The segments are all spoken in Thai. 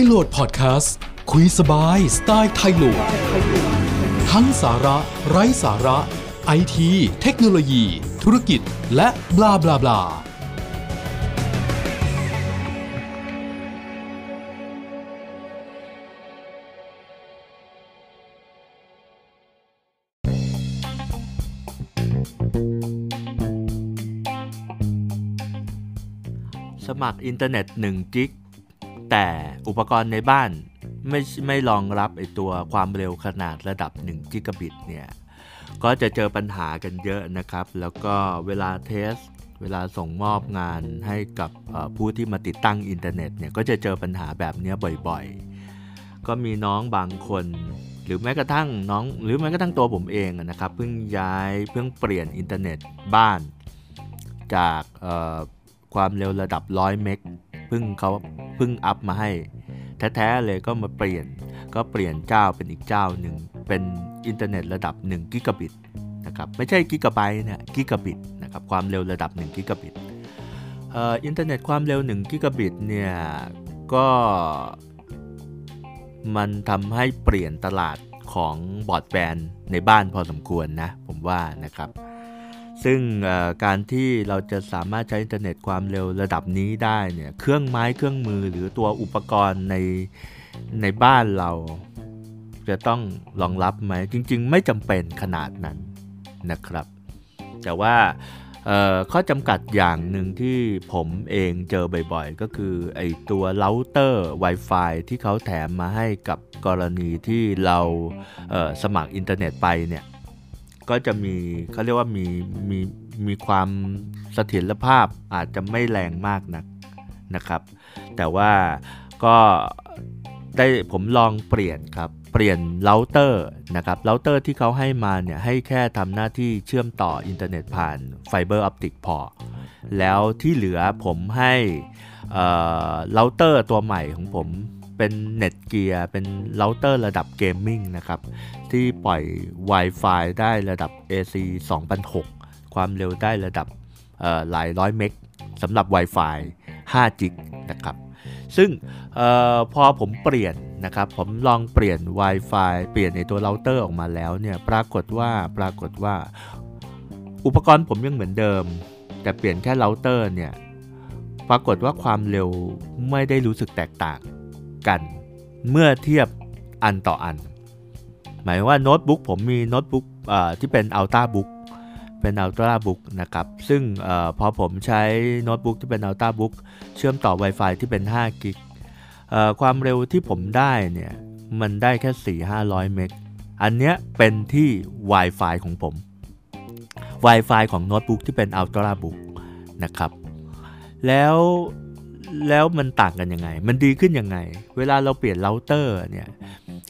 ยโหลดพอดแคสต์คุยสบายสไตล์ไทยโหลด ทั้งสาระ ไร้สาระ ไอที เทคโนโลยี ธุรกิจ และบลาบลาบลาสมัครอินเทอร์เน็ต1จิก แต่อุปกรณ์ในบ้านไม่ไม่รองรับไอตัวความเร็วขนาดระดับ1กิกะบิตเนี่ยก็จะเจอปัญหากันเยอะนะครับ แล้วก็เวลา test เวลาส่งมอบงานให้กับผู้ที่มาติดตั้งอินเทอร์เน็ตเนี่ยก็จะเจอปัญหาแบบเนี้ยบ่อยๆ ก็มีน้องบางคน หรือแม้กระทั่งน้อง หรือแม้กระทั่งตัวผมเองนะครับเพิ่งย้ายเพิ่งเปลี่ยนอินเทอร์เน็ตบ้าน จากความเร็วระดับ 100 meg เพิ่งเขาเพิ่งอัพมาให้ แท้ๆเลยก็มาเปลี่ยนก็เปลี่ยนเจ้าเป็นอีกเจ้าหนึ่งเป็นอินเทอร์เน็ตระดับ1กิกะบิตนะครับไม่ใช่กิกะไบต์นะกิกะบิตนะครับความเร็วระดับ1กิกะบิตอินเทอร์เน็ตความเร็ว1กิกะบิตเนี่ยก็มันทำให้เปลี่ยนตลาดของบอร์ดแบนด์ในบ้านพอสมควรนะ ผมว่านะครับ ซึ่งการที่เราจะสามารถใช้อินเทอร์เน็ตความเร็วระดับนี้ได้เนี่ยเครื่องไม้เครื่องมือหรือตัวอุปกรณ์ในในบ้านเรา จะต้องรองรับไหมจริง ๆ ไม่จำเป็นขนาดนั้นนะครับ แต่ว่าข้อจำกัดอย่างหนึ่งที่ผมเองเจอบ่อยๆ ก็คือไอตัวเราเตอร์ Wi-Fi ที่เขาแถมมาให้กับกรณีที่เราเสมัครอินเทอร์เน็ตไปเนี่ย ก็จะมีเขาเรียกว่ามีมีมีความเสถียรภาพอาจจะไม่แรงมากนักนะครับ แต่ว่าก็ได้ผมลองเปลี่ยนครับเปลี่ยนเราเตอร์นะครับเราเตอร์ที่เขาให้มาเนี่ยให้แค่ทำหน้าที่เชื่อมต่ออินเทอร์เน็ตผ่านไฟเบอร์ออปติกพอ แล้วที่เหลือผมให้เราเตอร์ตัวใหม่ของผม เป็น Netgear เป็นเราเตอร์ระดับ gaming นะครับ ที่ปล่อย Wi-Fi ได้ระดับ AC 2006 ความเร็วได้ระดับหลายร้อย meg สำหรับ Wi-Fi 5จิกนะครับ ซึ่งออพอผมเปลี่ยนนะครับ ผมลองเปลี่ยน Wi-Fi เปลี่ยนในตัวเราเตอร์ออกมาแล้วเนี่ย ปรากฏว่าปรากฏว่า อุปกรณ์ผมยังเหมือนเดิม แต่เปลี่ยนแค่เราเตอร์เนี่ย ปรากฏว่าความเร็วไม่ได้รู้สึกแตกต่าง กันเมื่อเทียบอันต่ออัน หมายว่าโน้ตบุ๊กผมมีโน้ตบุ๊กที่เป็น Ultra Book เป็น Ultra Book นะครับ ซึ่งอพอผมใช้โน้ตบุ๊กที่เป็น Ultra Book เชื่อมต่อ Wi-Fi ที่เป็น5กิกความเร็วที่ผมได้เนี่ย มันได้แค่ 4-500 เมกอันเนี้ยเป็นที่ Wi-Fi ของผม Wi-Fi ของโน้ตบุ๊กที่เป็น Ultrabook นะครับ แล้ว แล้วมันต่างกันยังไง มันดีขึ้นยังไง เวลาเราเปลี่ยนเราเตอร์เนี่ย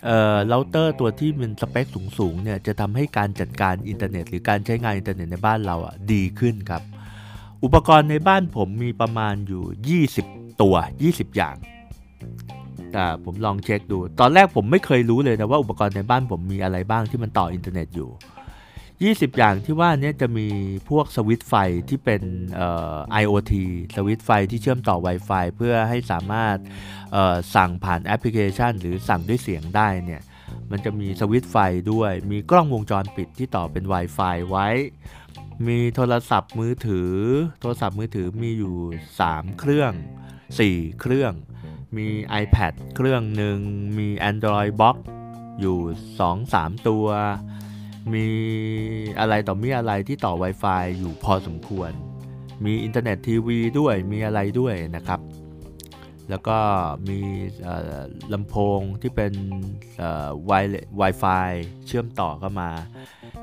เอ่อเราเตอร์ตัวที่มันสเปคสูงๆเนี่ยจะทำให้การจัดการอินเทอร์เน็ต หรือการใช้งานอินเทอร์เน็ตในบ้านเราอะดีขึ้นครับ อุปกรณ์ในบ้านผมมีประมาณอยู่ 20 ตัว 20 อย่างแต่ผมลองเช็คดู ตอนแรกผมไม่เคยรู้เลยนะว่าอุปกรณ์ในบ้านผมมีอะไรบ้างที่มันต่ออินเทอร์เน็ตอยู่ 20 อย่างที่ว่านี้จะมีพวกสวิตไฟที่เป็น IoT สวิตไฟที่เชื่อมต่อ Wi-Fi เพื่อให้สามารถสั่งผ่านแอปพลิเคชัน หรือสั่งด้วยเสียงได้เนี่ยมันจะมีสวิตไฟด้วย มีกล้องวงจรปิดที่ต่อเป็น Wi-Fi ไว้ มีโทรศัพท์มือถือ โทรศัพท์มือถือมีอยู่ 3 เครื่อง 4 เครื่อง มี iPad เครื่องหนึ่ง มี Android Box อยู่ 2-3 ตัว มีอะไรต่อมีอะไรที่ต่อ Wi-Fi อยู่พอสมควร มีอินเทอร์เน็ตทีวีด้วยมีอะไรด้วยนะครับ แล้วก็มีลำโพงที่เป็นเอ่อ Wi- Wi-Fi เชื่อมต่อเข้ามา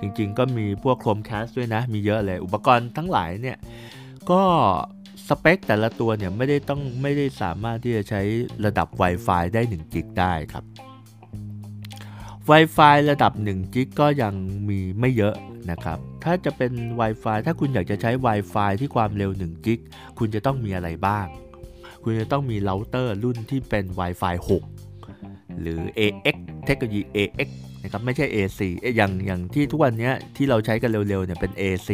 จริงๆก็มีพวก Chromecast ด้วยนะ มีเยอะเลย อุปกรณ์ทั้งหลายเนี่ยก็สเปคแต่ละตัวเนี่ยไม่ได้ต้องไม่ได้สามารถที่จะใช้ระดับ Wi-Fi ได้1กิกได้ครับ Wi-Fi ระดับ1กิกก็ยังมีไม่เยอะนะครับ ถ้าจะเป็น Wi-Fi ถ้าคุณอยากจะใช้ Wi-Fi ที่ความเร็ว1กิกคุณจะต้องมีอะไรบ้าง คุณจะต้องมีเราเตอร์รุ่นที่เป็น Wi-Fi 6 หรือ AX เทคโนโลยี AX นะครับไม่ใช่ AC เอ๊ะอย่างอย่างที่ทุกวันนี้ที่เราใช้กันเร็วๆเนี่ยเป็น AC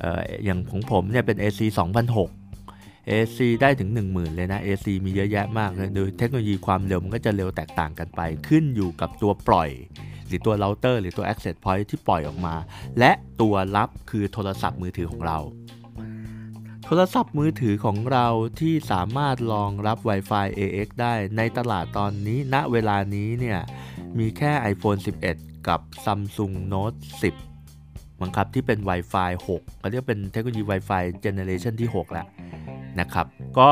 เอ่ออย่างของผมเนี่ยเป็น AC 2006 AC ได้ถึง 10,000 เลยนะ AC มีเยอะแยะมากเลยโดยเทคโนโลยีความเร็วมันก็จะเร็วแตกต่างกันไป ขึ้นอยู่กับตัวปล่อย หรือตัวเราเตอร์หรือตัว access point ที่ปล่อยออกมา และตัวรับคือโทรศัพท์มือถือของเรา โทรศัพท์มือถือของเราที่สามารถรองรับ Wi-Fi AX ได้ในตลาดตอนนี้ณเวลานี้เนี่ยมีแค่ iPhone 11 กับ Samsung Note 10 มั้งครับที่เป็น Wi-Fi 6เขาเรียกเป็นเทคโนโลยี Wi-Fi Generation ที่ 6 แล้วนะครับ ก็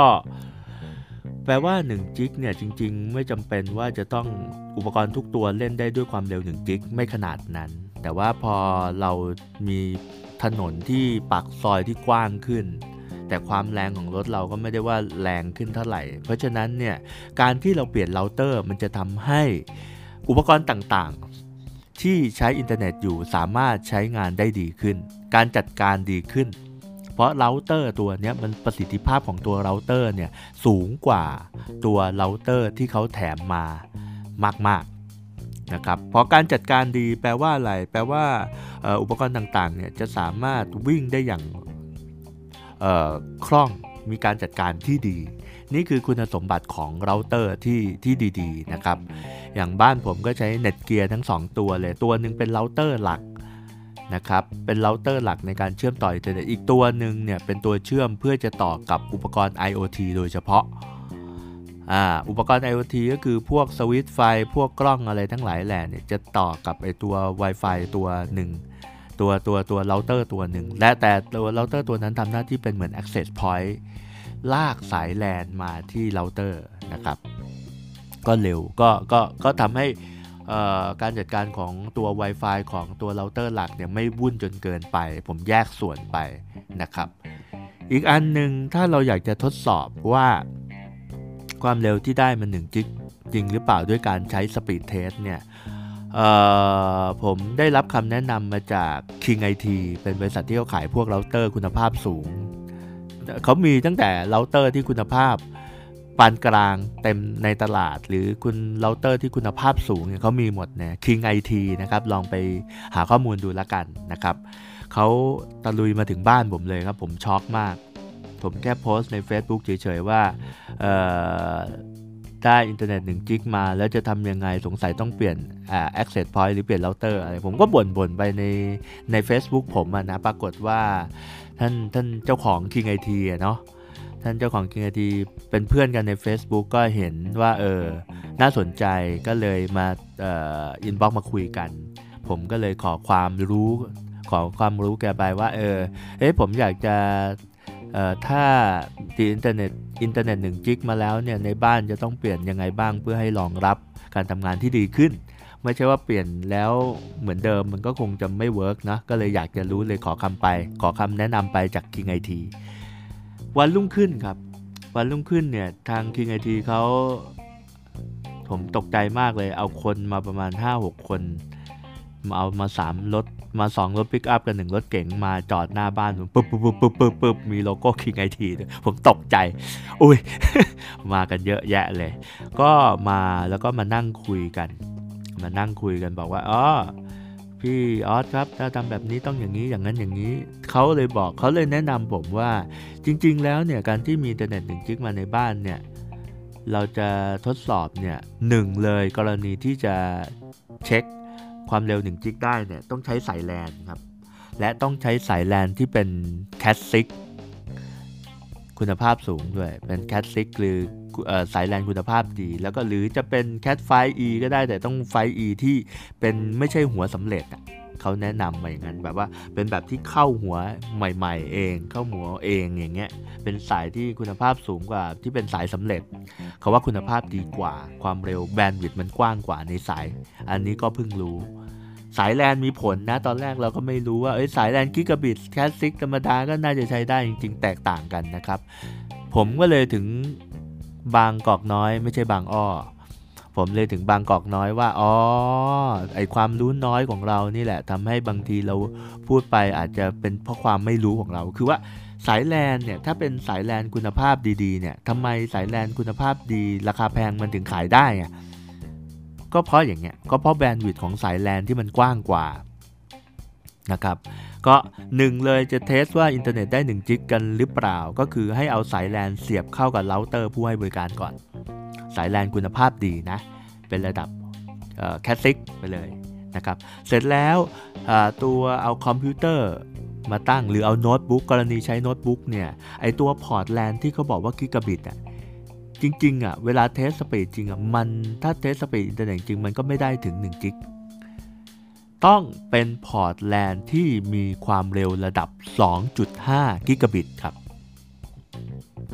แปลว่า1จิกเนี่ยจริง ๆ ไม่จำเป็นว่าจะต้องอุปกรณ์ทุกตัวเล่นได้ด้วยความเร็ว1จิกไม่ขนาดนั้น แต่ว่าพอเรามีถนนที่ปักซอยที่กว้างขึ้น แต่ความแรงของรถเราก็ไม่ได้ว่าแรงขึ้นเท่าไหร่ เพราะฉะนั้นเนี่ยการที่เราเปลี่ยนเราเตอร์มันจะทำให้อุปกรณ์ต่างๆ ที่ใช้อินเทอร์เน็ตอยู่สามารถใช้งานได้ดีขึ้น การจัดการดีขึ้น เพราะเราเตอร์ตัวนี้มันประสิทธิภาพของตัวเราเตอร์เนี่ยสูงกว่าตัวเราเตอร์ที่เขาแถมมามากๆนะครับเพราะการจัดการดีแปลว่าอะไร แปลว่าอุปกรณ์ต่างๆเนี่ยจะสามารถวิ่งได้อย่างคล่องมีการจัดการที่ดี นี่คือคุณสมบัติของเราเตอร์ที่ที่ดีๆนะครับ อย่างบ้านผมก็ใช้ Netgear ทั้ง 2 ตัวเลย ตัวหนึ่งเป็นเราเตอร์หลักนะครับ เป็นเราเตอร์หลักในการเชื่อมต่ออินเทอร์เน็ตอีกตัวหนึ่งเนี่ยเป็นตัวเชื่อมเพื่อจะต่อกับอุปกรณ์ IoT โดยเฉพาะอ่าอุปกรณ์ IoT ก็คือพวกสวิตช์ไฟ พวกกล้องอะไรทั้งหลายแหล่เนี่ยจะต่อกับไอตัว Wi-Fi ตัวหนึ่งตัวตัวตัวเราเตอร์ตัวหนึ่งและแต่ตัวเราเตอร์ตัวนั้นทำหน้าที่เป็นเหมือน access point ลากสายแลนมาที่เราเตอร์นะครับ ก็เร็วก็ก็ก็ทำให้การจัดการของตัว Wi-Fi ของตัวเราเตอร์หลักเนี่ยไม่วุ่นจนเกินไป ผมแยกส่วนไปนะครับ อีกอันหนึ่งถ้าเราอยากจะทดสอบว่าความเร็วที่ได้มัน1จิกจริงหรือเปล่าด้วยการใช้ speed test เนี่ยผมได้รับคำแนะนำมาจาก King IT เป็นบริษัทที่เขาขายพวกเราเตอร์คุณภาพสูง เขามีตั้งแต่เราเตอร์ที่คุณภาพปานกลางเต็มในตลาด หรือคุณเราเตอร์ที่คุณภาพสูงเนี่ยเขามีหมดเนี่ย King IT นะครับลองไปหาข้อมูลดูแล้วกันนะครับเขาตะลุยมาถึงบ้านผมเลยครับ ผมช็อกมาก ผมแค่โพสต์ใน Facebook เฉยๆว่าได้อินเทอร์เน็ตหนึ่งจิกมา แล้วจะทำยังไงสงสัยต้องเปลี่ยนอ่า access point หรือเปลี่ยนเราเตอร์อะไรผมก็บ่นๆไปในใน Facebook ผมนะปรากฏว่า ท่านท่านเจ้าของ King IT อะเนาะท่านเจ้าของ King IT เป็นเพื่อนกันใน Facebook ก็เห็นว่าเออน่าสนใจก็เลยมาเอ่อ inbox มาคุยกัน ผมก็เลยขอความรู้ขอความรู้แกไปว่าเออเฮ้ผมอยากจะถ้าติดอินเทอร์เน็ตอินเทอร์เน็ตหนึ่งจิกมาแล้วเนี่ยในบ้านจะต้องเปลี่ยนยังไงบ้างเพื่อให้รองรับการทำงานที่ดีขึ้น ไม่ใช่ว่าเปลี่ยนแล้วเหมือนเดิมมันก็คงจะไม่ work นะก็เลยอยากจะรู้เลยขอคำไป ขอคำแนะนำไปจาก King IT วันรุ่งขึ้นครับ วันรุ่งขึ้นเนี่ยทาง King IT เขาผมตกใจมากเลย เอาคนมาประมาณ 5-6 คนมาเอามา 3 รถ มาสองรถปิกอัพกับหนึ่งรถเก๋งมาจอดหน้าบ้านผมปึ๊บปึ๊บปึ๊บปึ๊บปึ๊บปึ๊บมีโลโก้ King IT ผมตกใจ อุ้ย มากันเยอะแยะเลย ก็มาแล้วก็มานั่งคุยกัน มานั่งคุยกันบอกว่าอ๋อพี่ออสครับถ้าทำแบบนี้ต้องอย่างนี้อย่างนั้นอย่างนี้เขาเลยบอกเขาเลยแนะนำผมว่าจริง ๆ แล้วเนี่ยการที่มีอินเทอร์เน็ตหนึ่งจิกมาในบ้านเนี่ยเราจะทดสอบเนี่ยหนึ่งเลยกรณีที่จะเช็คความเร็ว1จิกได้เนี่ยต้องใช้สายแลนครับและต้องใช้สายแลนที่เป็นแคสซิก คุณภาพสูงด้วย เป็นแคสซิกหรือสายแลนคุณภาพดี แล้วก็หรือจะเป็น Cat 5e ก็ได้แต่ต้องไฟอีที่เป็นไม่ใช่หัวสำเร็จอะเขาแนะนำมาอย่างนั้นแบบว่าเป็นแบบที่เข้าหัวใหม่ ๆ เอง เข้าหัวเองอย่างเงี้ยเป็นสายที่คุณภาพสูงกว่าที่เป็นสายสำเร็จ เขาว่าคุณภาพดีกว่า ความเร็วแบนด์วิดต์มันกว้างกว่าในสาย อันนี้ก็เพิ่งรู้ สายแลนมีผลนะ ตอนแรกเราก็ไม่รู้ว่าสายแลนกิกะบิตแคสซิกธรรมดาก็น่าจะใช้ได้จริง ๆ แตกต่างกันนะครับ ผมก็เลยถึงบางกอกน้อย ไม่ใช่บางอ้อผมเลยถึงบางกอกน้อยว่าอ๋อไอความรู้น้อยของเรานี่แหละทำให้บางทีเราพูดไปอาจจะเป็นเพราะความไม่รู้ของเรา คือว่าสายแลนเนี่ยถ้าเป็นสายแลนคุณภาพดีๆเนี่ยทำไมสายแลนคุณภาพดี ราคาแพงมันถึงขายได้อะ ก็เพราะอย่างเงี้ยก็เพราะแบนด์วิดต์ของสายแลนที่มันกว้างกว่านะครับก็หนึ่งเลยจะ test ว่าอินเทอร์เน็ตได้1จิกกันหรือเปล่า ก็คือให้เอาสายแลนเสียบเข้ากับเราเตอร์ผู้ให้บริการก่อน สายแลนคุณภาพดีนะ เป็นระดับแคสซิกไปเลยนะครับเสร็จแล้วตัวเอาคอมพิวเตอร์มาตั้งหรือเอาโน้ตบุ๊กกรณีใช้โน้ตบุ๊กเนี่ยไอตัวพอร์ตแลนที่เขาบอกว่ากิกะบิตอะ จริงๆอะเวลา test speed จริงอะมันถ้า test speed อินเทอร์เน็ตจริงมันก็ไม่ได้ถึง1 gig ต้องเป็นพอร์ตแลนที่มีความเร็วระดับ 2.5 กิกะบิตครับ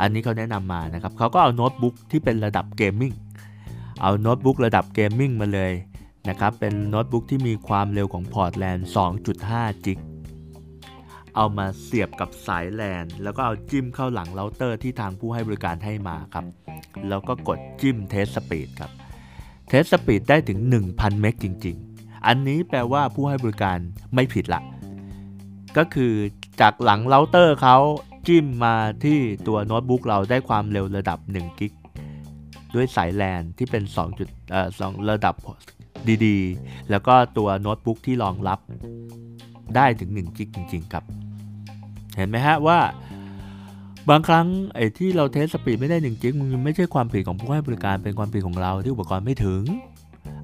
อันนี้เขาแนะนำมานะครับเขาก็เอาโน้ตบุ๊กที่เป็นระดับ gaming เอาโน้ตบุ๊กระดับ gaming มาเลยนะครับ เป็นโน้ตบุ๊กที่มีความเร็วของพอร์ตแลน2.5 จิก เอามาเสียบกับสายแลนแล้วก็เอาจิ้มเข้าหลังเราเตอร์ที่ทางผู้ให้บริการให้มาครับ แล้วก็กดจิ้ม test speed ครับ test speed ได้ถึง 1,000 meg จริง ๆ อันนี้แปลว่าผู้ให้บริการไม่ผิดละ ก็คือจากหลังเราเตอร์เขาจิ้มมาที่ตัวโน้ตบุ๊กเราได้ความเร็วระดับ1 gig ด้วยสายแลนที่เป็น2จุดเอ่อ2ระดับดีๆ แล้วก็ตัวโน้ตบุ๊กที่รองรับได้ถึง1 gig จริง ๆ ครับ เห็นไหมฮะว่า บางครั้งไอ้ที่เรา test speed ไม่ได้1 gig มันไม่ใช่ความผิดของผู้ให้บริการเป็นความผิดของเราที่อุปกรณ์ไม่ถึง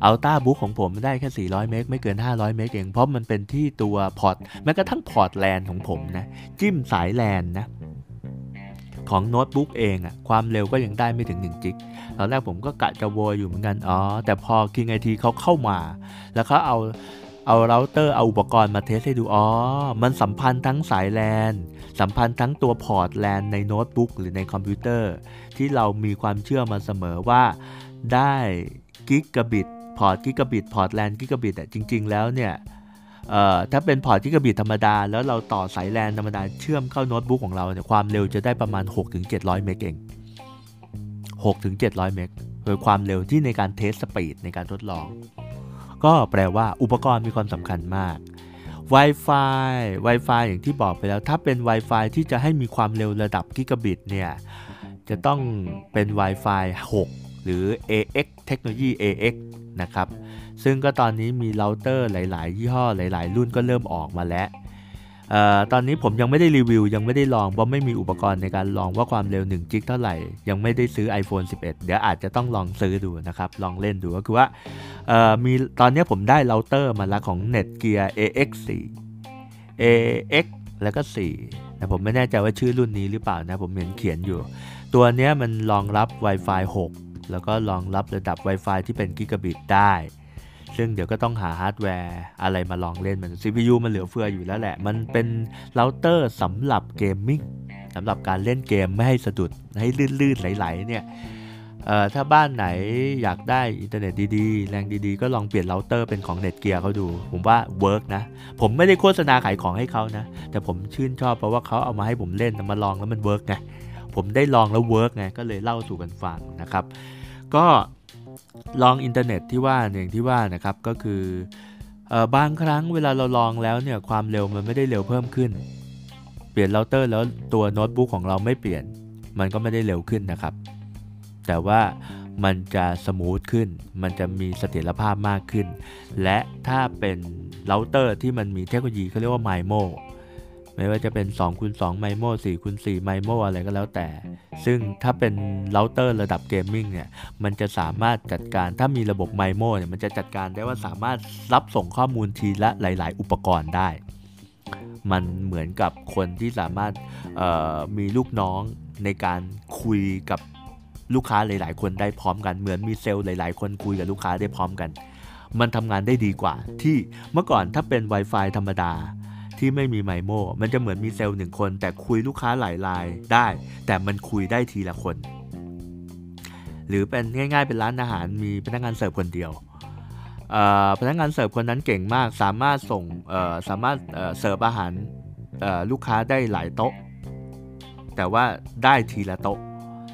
Ultrabook ของผมได้แค่ 400 meg ไม่เกิน 500 meg เอง เพราะมันเป็นที่ตัวพอร์ตแม้กระทั่งพอร์ตแลนของผมนะ จิ้มสายแลนนะ ของโน้ตบุ๊กเองอะความเร็วก็ยังได้ไม่ถึง 1 จิกตอนแรกผมก็กะจะโวยอยู่เหมือนกัน อ๋อ แต่พอ King IT เขาเข้ามา แล้วเขาเอา เอาเราเตอร์เอาอุปกรณ์มา test ให้ดูอ๋อ มันสัมพันธ์ทั้งสายแลน สัมพันธ์ทั้งตัวพอร์ตแลนในโน้ตบุ๊กหรือในคอมพิวเตอร์ ที่เรามีความเชื่อมาเสมอว่าได้กิกะบิตพอร์ตกิกะบิตพอร์ตแลนกิกะบิตอะจริง ๆ แล้วเนี่ยถ้าเป็นพอร์ตกิกะบิตธรรมดา แล้วเราต่อสายแลนธรรมดาเชื่อมเข้าโน้ตบุ๊กของเราเนี่ยความเร็วจะได้ประมาณ 6-700 meg เอง6-700 megคือความเร็วที่ในการ test speed ในการทดลอง ก็แปลว่าอุปกรณ์มีความสำคัญมาก Wi-Fi Wi-Fi อย่างที่บอกไปแล้ว ถ้าเป็น Wi-Fi ที่จะให้มีความเร็วระดับกิกะบิตเนี่ย จะต้องเป็น Wi-Fi 6 หรือ AX เทคโนโลยี AX นะครับ ซึ่งก็ตอนนี้มีเราเตอร์หลาย ๆ ยี่ห้อหลาย ๆ รุ่นก็เริ่มออกมาแล้ว ตอนนี้ผมยังไม่ได้รีวิว ยังไม่ได้ลองเพราะไม่มีอุปกรณ์ในการลองว่าความเร็ว1จิกเท่าไหร่ ยังไม่ได้ซื้อ iPhone 11 เดี๋ยวอาจจะต้องลองซื้อดูนะครับ ลองเล่นดูก็คือว่ามีตอนนี้ผมได้เราเตอร์มาแล้วของ Netgear AX4 AX แล้วก็ 4 แต่ผมไม่แน่ใจว่าชื่อรุ่นนี้หรือเปล่านะ ผมเห็นเขียนอยู่ ตัวนี้มันรองรับ Wi-Fi 6 แล้วก็รองรับระดับ Wi-Fi ที่เป็นกิกะบิตได้ ซึ่งเดี๋ยวก็ต้องหาฮาร์ดแวร์อะไรมาลองเล่นมัน CPU มันเหลือเฟืออยู่แล้วแหละ มันเป็นเราเตอร์สำหรับ gaming สำหรับการเล่นเกมไม่ให้สะดุดให้ลื่นๆไหลๆเนี่ยถ้าบ้านไหนอยากได้อินเทอร์เน็ตดีๆ แรงดีๆ ก็ลองเปลี่ยนเราเตอร์เป็นของ Netgear เขาดู ผมว่า work นะ ผมไม่ได้โฆษณาขายของให้เขานะ แต่ผมชื่นชอบเพราะว่าเขาเอามาให้ผมเล่นมาลองแล้วมัน work ไง ผมได้ลองแล้ว work ไง ก็เลยเล่าสู่กันฟังนะครับ ก็ ลองอินเทอร์เน็ตที่ว่าอย่างที่ว่านะครับก็คืออบางครั้งเวลาเราลองแล้วเนี่ยความเร็วมันไม่ได้เร็วเพิ่มขึ้น เปลี่ยนเราเตอร์แล้วตัวโน้ตบุ๊กของเราไม่เปลี่ยน มันก็ไม่ได้เร็วขึ้นนะครับ แต่ว่ามันจะ smooth ขึ้น มันจะมีเสถียรภาพมากขึ้น และถ้าเป็นเราเตอร์ที่มันมีเทคโนโลยีเขาเรียกว่า MIMO ไม่ว่าจะเป็น2คูณ2 MIMO 4คูณ4 MIMO อะไรก็แล้วแต่ ซึ่งถ้าเป็นเราเตอร์ระดับ gaming เนี่ย มันจะสามารถจัดการถ้ามีระบบไมโมเนี่ย มันจะจัดการได้ว่าสามารถรับส่งข้อมูลทีละหลาย ๆ อุปกรณ์ได้ มันเหมือนกับคนที่สามารถมีลูกน้องในการคุยกับลูกค้าหลาย ๆ คนได้พร้อมกัน เหมือนมีเซลล์หลาย ๆ คนคุยกับลูกค้าได้พร้อมกัน มันทำงานได้ดีกว่า ที่เมื่อก่อนถ้าเป็น Wi-Fi ธรรมดา ที่ไม่มีไมโม มันจะเหมือนมีเซลล์หนึ่งคน แต่คุยลูกค้าหลายรายได้ แต่มันคุยได้ทีละคน หรือเป็นง่าย ๆ เป็นร้านอาหารมีพนักงานเสิร์ฟคนเดียวพนักงานเสิร์ฟคนนั้นเก่งมากสามารถส่งสามารถเสิร์ฟอาหารลูกค้าได้หลายโต๊ะ แต่ว่าได้ทีละโต๊ะ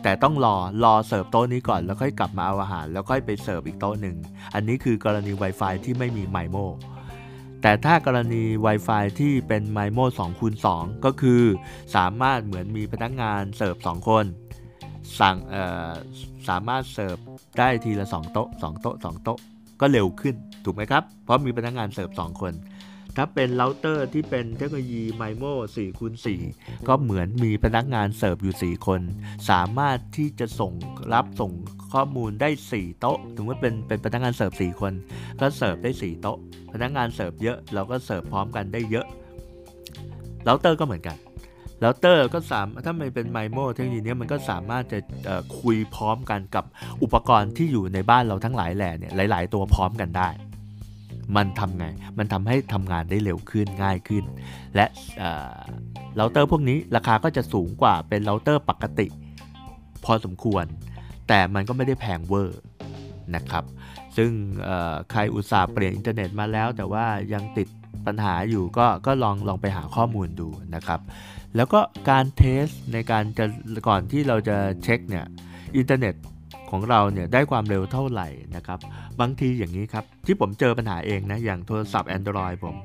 แต่ต้องรอรอเสิร์ฟโต๊ะนี้ก่อนแล้วค่อยกลับมาเอาอาหาร แล้วค่อยไปเสิร์ฟอีกโต๊ะหนึ่ง อันนี้คือกรณี Wi-Fi ที่ไม่มี MIMO แต่ถ้ากรณี Wi-Fi ที่เป็น MIMO 2คูณ2ก็คือ สามารถเหมือนมีพนักงานเสิร์ฟ 2 คน สั่งสามารถเสิร์ฟได้ทีละ 2 โต๊ะ 2 โต๊ะ 2 โต๊ะ ก็เร็วขึ้นถูกไหมครับ เพราะมีพนักงานเสิร์ฟ 2 คน ถ้าเป็นเราเตอร์ที่เป็นเทคโนโลยี MIMO 4คูณ4ก็เหมือนมีพนักงานเสิร์ฟอยู่ 4 คน สามารถที่จะส่งรับส่งข้อมูลได้ 4 โต๊ะถึงว่าเป็นเป็นพนักงานเสิร์ฟ4คน ก็เสิร์ฟได้ 4 โต๊ะ พนักงานเสิร์ฟเยอะเราก็เสิร์ฟพร้อมกันได้เยอะเราเตอร์ก็เหมือนกันเราเตอร์ก็สามถ้ามันเป็น MIMO เทคโนโลยีนี้มันก็สามารถจะคุยพร้อมกันกับอุปกรณ์ที่อยู่ในบ้านเราทั้งหลายแหล่เนี่ยหลาย ๆ ตัวพร้อมกันได้ มันทำไง มันทำให้ทำงานได้เร็วขึ้นง่ายขึ้น และเราเตอร์พวกนี้ราคาก็จะสูงกว่าเป็นเราเตอร์ปกติ พอสมควร แต่มันก็ไม่ได้แพงเวอร์นะครับ ซึ่งใครอุตส่าห์เปลี่ยนอินเทอร์เน็ตมาแล้ว แต่ว่ายังติดปัญหาอยู่ก็ก็ลองลองไปหาข้อมูลดูนะครับ แล้วก็การ test ในการจะก่อนที่เราจะเช็คเนี่ยอินเทอร์เน็ต ของเราเนี่ยได้ความเร็วเท่าไหร่นะครับ บางทีอย่างนี้ครับ ที่ผมเจอปัญหาเองนะ อย่างโทรศัพท์ Android ผม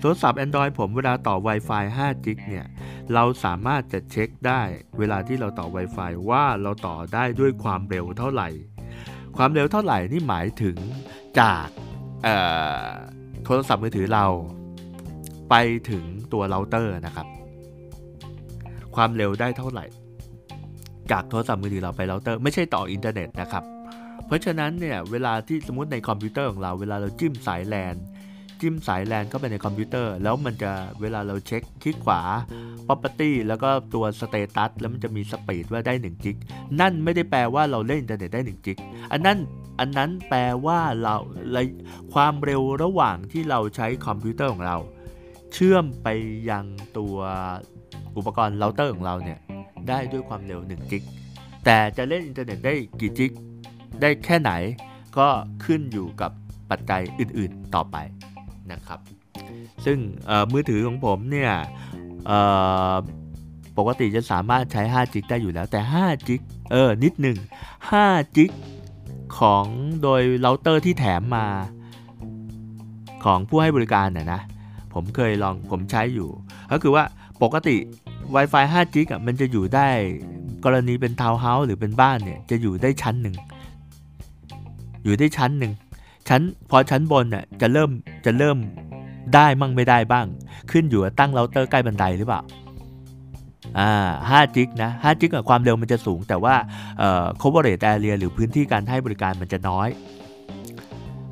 โทรศัพท์ Android ผมเวลาต่อ Wi-Fi 5 gig เนี่ย เราสามารถจะเช็คได้เวลาที่เราต่อ Wi-Fi ว่าเราต่อได้ด้วยความเร็วเท่าไหร่ ความเร็วเท่าไหร่นี่หมายถึงจากโทรศัพท์มือถือเรา ไปถึงตัวเราเตอร์นะครับ ความเร็วได้เท่าไหร่ จากโทรศัพท์มือถือเราไปเราเตอร์ไม่ใช่ต่ออินเทอร์เน็ตนะครับ เพราะฉะนั้นเนี่ยเวลาที่สมมติในคอมพิวเตอร์ของเราเวลาเราจิ้มสายแลนจิ้มสายแลนเข้าไปในคอมพิวเตอร์ แล้วมันจะเวลาเราเช็คคลิกขวา property แล้วก็ตัว status แล้วมันจะมี speed ว่าได้1 gig นั่นไม่ได้แปลว่าเราเล่นอินเทอร์เน็ตได้1จิกอันนั้นอันนั้นแปลว่าเราความเร็วระหว่างที่เราใช้คอมพิวเตอร์ของเรา เชื่อมไปยังตัวอุปกรณ์เราเตอร์ของเราเนี่ย ได้ด้วยความเร็ว1จิกแต่จะเล่นอินเทอร์เน็ตได้กี่จิกได้แค่ไหนก็ขึ้นอยู่กับปัจจัยอื่นๆต่อไปนะครับ ซึ่งมือถือของผมเนี่ยปกติจะสามารถใช้5จิกได้อยู่แล้วแต่5จิกเออนิดหนึ่ง5จิกของโดยเราเตอร์ที่แถมมาของผู้ให้บริการเนี่ยนะ ผมเคยลองผมใช้อยู่ ก็คือว่าปกติ Wi-Fi 5 g อะมันจะอยู่ได้กรณีเป็นทาวน์เฮาส์หรือเป็นบ้านเนี่ยจะอยู่ได้ชั้นหนึ่ง อยู่ได้ชั้นหนึ่งชั้นพอชั้นบนเนี่ยจะเริ่มจะเริ่มได้มั่งไม่ได้บ้าง ขึ้นอยู่กับตั้งเราเตอร์ใกล้บันไดหรือเปล่าอ่า5จิกนะ5จิกความเร็วมันจะสูง แต่ว่าเอ่อ coverage area หรือพื้นที่การให้บริการมันจะน้อย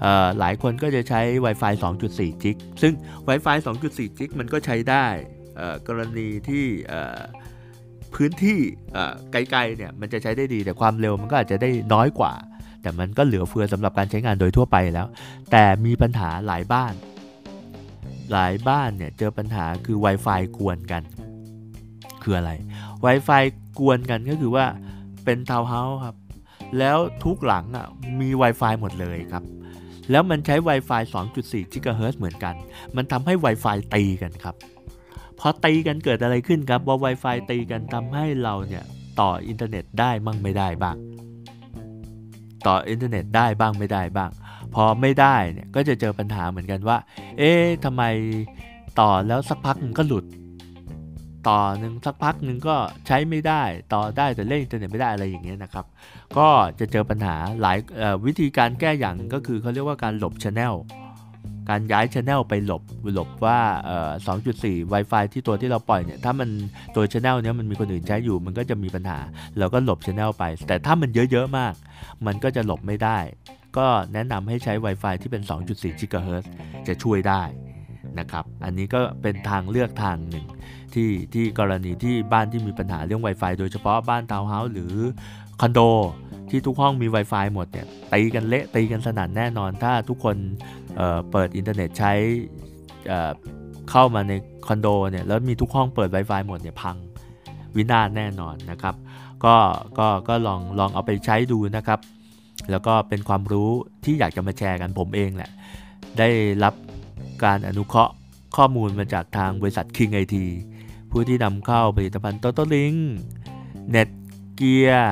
เอ่อหลายคนก็จะใช้ Wi-Fi 2.4จิกซึ่ง Wi-Fi 2.4จิกมันก็ใช้ได้ กรณีที่พื้นที่ไกลๆเนี่ยมันจะใช้ได้ดีแต่ความเร็วมันก็อาจจะได้น้อยกว่า แต่มันก็เหลือเฟือสำหรับการใช้งานโดยทั่วไปแล้ว แต่มีปัญหาหลายบ้าน หลายบ้านเนี่ยเจอปัญหาคือ Wi-Fi กวนกัน คืออะไร Wi-Fi กวนกันก็คือว่าเป็นทาวน์เฮาส์ครับ แล้วทุกหลังอะมี Wi-Fi หมดเลยครับ แล้วมันใช้ Wi-Fi 2.4 GHz เหมือนกัน มันทำให้ Wi-Fi ตีกันครับ พอตีกันเกิดอะไรขึ้นครับว่า Wi-Fi ตีกันทำให้เราเนี่ยต่ออินเทอร์เน็ตได้มั่งไม่ได้บ้าง ต่ออินเทอร์เน็ตได้บ้างไม่ได้บ้าง พอไม่ได้เนี่ยก็จะเจอปัญหาเหมือนกันว่า เอ๊ะทำไมต่อแล้วสักพักนึงก็หลุด ต่อหนึ่งสักพักหนึ่งก็ใช้ไม่ได้ ต่อได้แต่เล่นอินเทอร์เน็ตไม่ได้อะไรอย่างเงี้ยนะครับ ก็จะเจอปัญหาหลายวิธีการแก้อย่างก็คือเขาเรียกว่าการหลบ channel การย้ายช anel ไปหลบหลบว่าเอ่อ2.4 Wi-Fi ที่ตัวที่เราปล่อยเนี่ยถ้ามันตัว channel เนี้ยมันมีคนอื่นใช้อยู่ มันก็จะมีปัญหา เราก็หลบ channel ไป แต่ถ้ามันเยอะๆมาก มันก็จะหลบไม่ได้ ก็แนะนำให้ใช้ Wi-Fi ที่เป็น 2.4 GHz จะช่วยได้นะครับ อันนี้ก็เป็นทางเลือกทางหนึ่งที่ที่กรณีที่บ้านที่มีปัญหาเรื่อง Wi-Fi โดยเฉพาะบ้านทาวน์เฮาส์หรือคอนโดที่ทุกห้องมี Wi-Fi หมดเนี่ยตีกันเละตีกันสนั่นแน่นอน ถ้าทุกคน เเปิดอินเทอร์เน็ตใช้เเข้ามาในคอนโดเนี่ยแล้วมีทุกห้องเปิด Wi-Fi หมดเนี่ยพังวินาศแน่นอนนะครับก็ก็ก็ลองลองเอาไปใช้ดูนะครับ แล้วก็เป็นความรู้ที่อยากจะมาแชร์กันผมเองแหละ ได้รับการอนุเคราะห์ข้อมูลมาจากทางบริษัท King IT ผู้ที่นำเข้าผลิตภัณฑ์ Total Link Netgear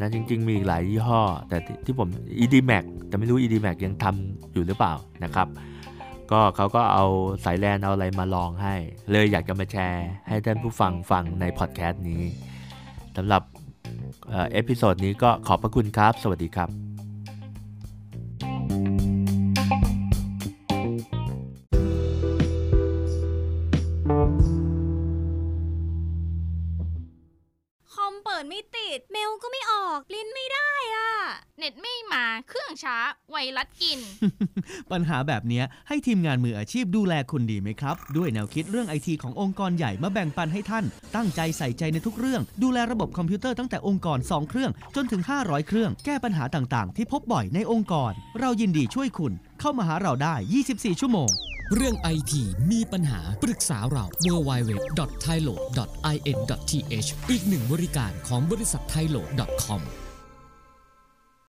นะจริง ๆ มีอีกหลายยี่ห้อ แต่ที่ผม Edimax แต่ไม่รู้ Edimax ยังทำอยู่หรือเปล่านะครับ ก็เขาก็เอาสายแลนเอาอะไรมาลองให้ เลยอยากจะมาแชร์ ให้ท่านผู้ฟังฟังในพอดแคสต์นี้สำหรับ episode นี้ก็ขอบพระคุณครับ สวัสดีครับ เน็ตไม่มาเครื่องช้าไวรัสกิน ปัญหาแบบเนี้ยให้ทีมงานมืออาชีพดูแลคุณดีไหมครับ ด้วยแนวคิดเรื่องไอทีขององค์กรใหญ่มาแบ่งปันให้ท่าน ตั้งใจใส่ใจในทุกเรื่อง ดูแลระบบคอมพิวเตอร์ตั้งแต่องค์กร 2 เครื่อง จนถึง 500 เครื่อง แก้ปัญหาต่างๆ ที่พบบ่อยในองค์กร เรายินดีช่วยคุณ เข้ามาหาเราได้ 24 ชั่วโมงเรื่องไอทีมีปัญหาปรึกษาเรา www.thailo.in.th อีกหนึ่งบริการของบริษัท thailo.com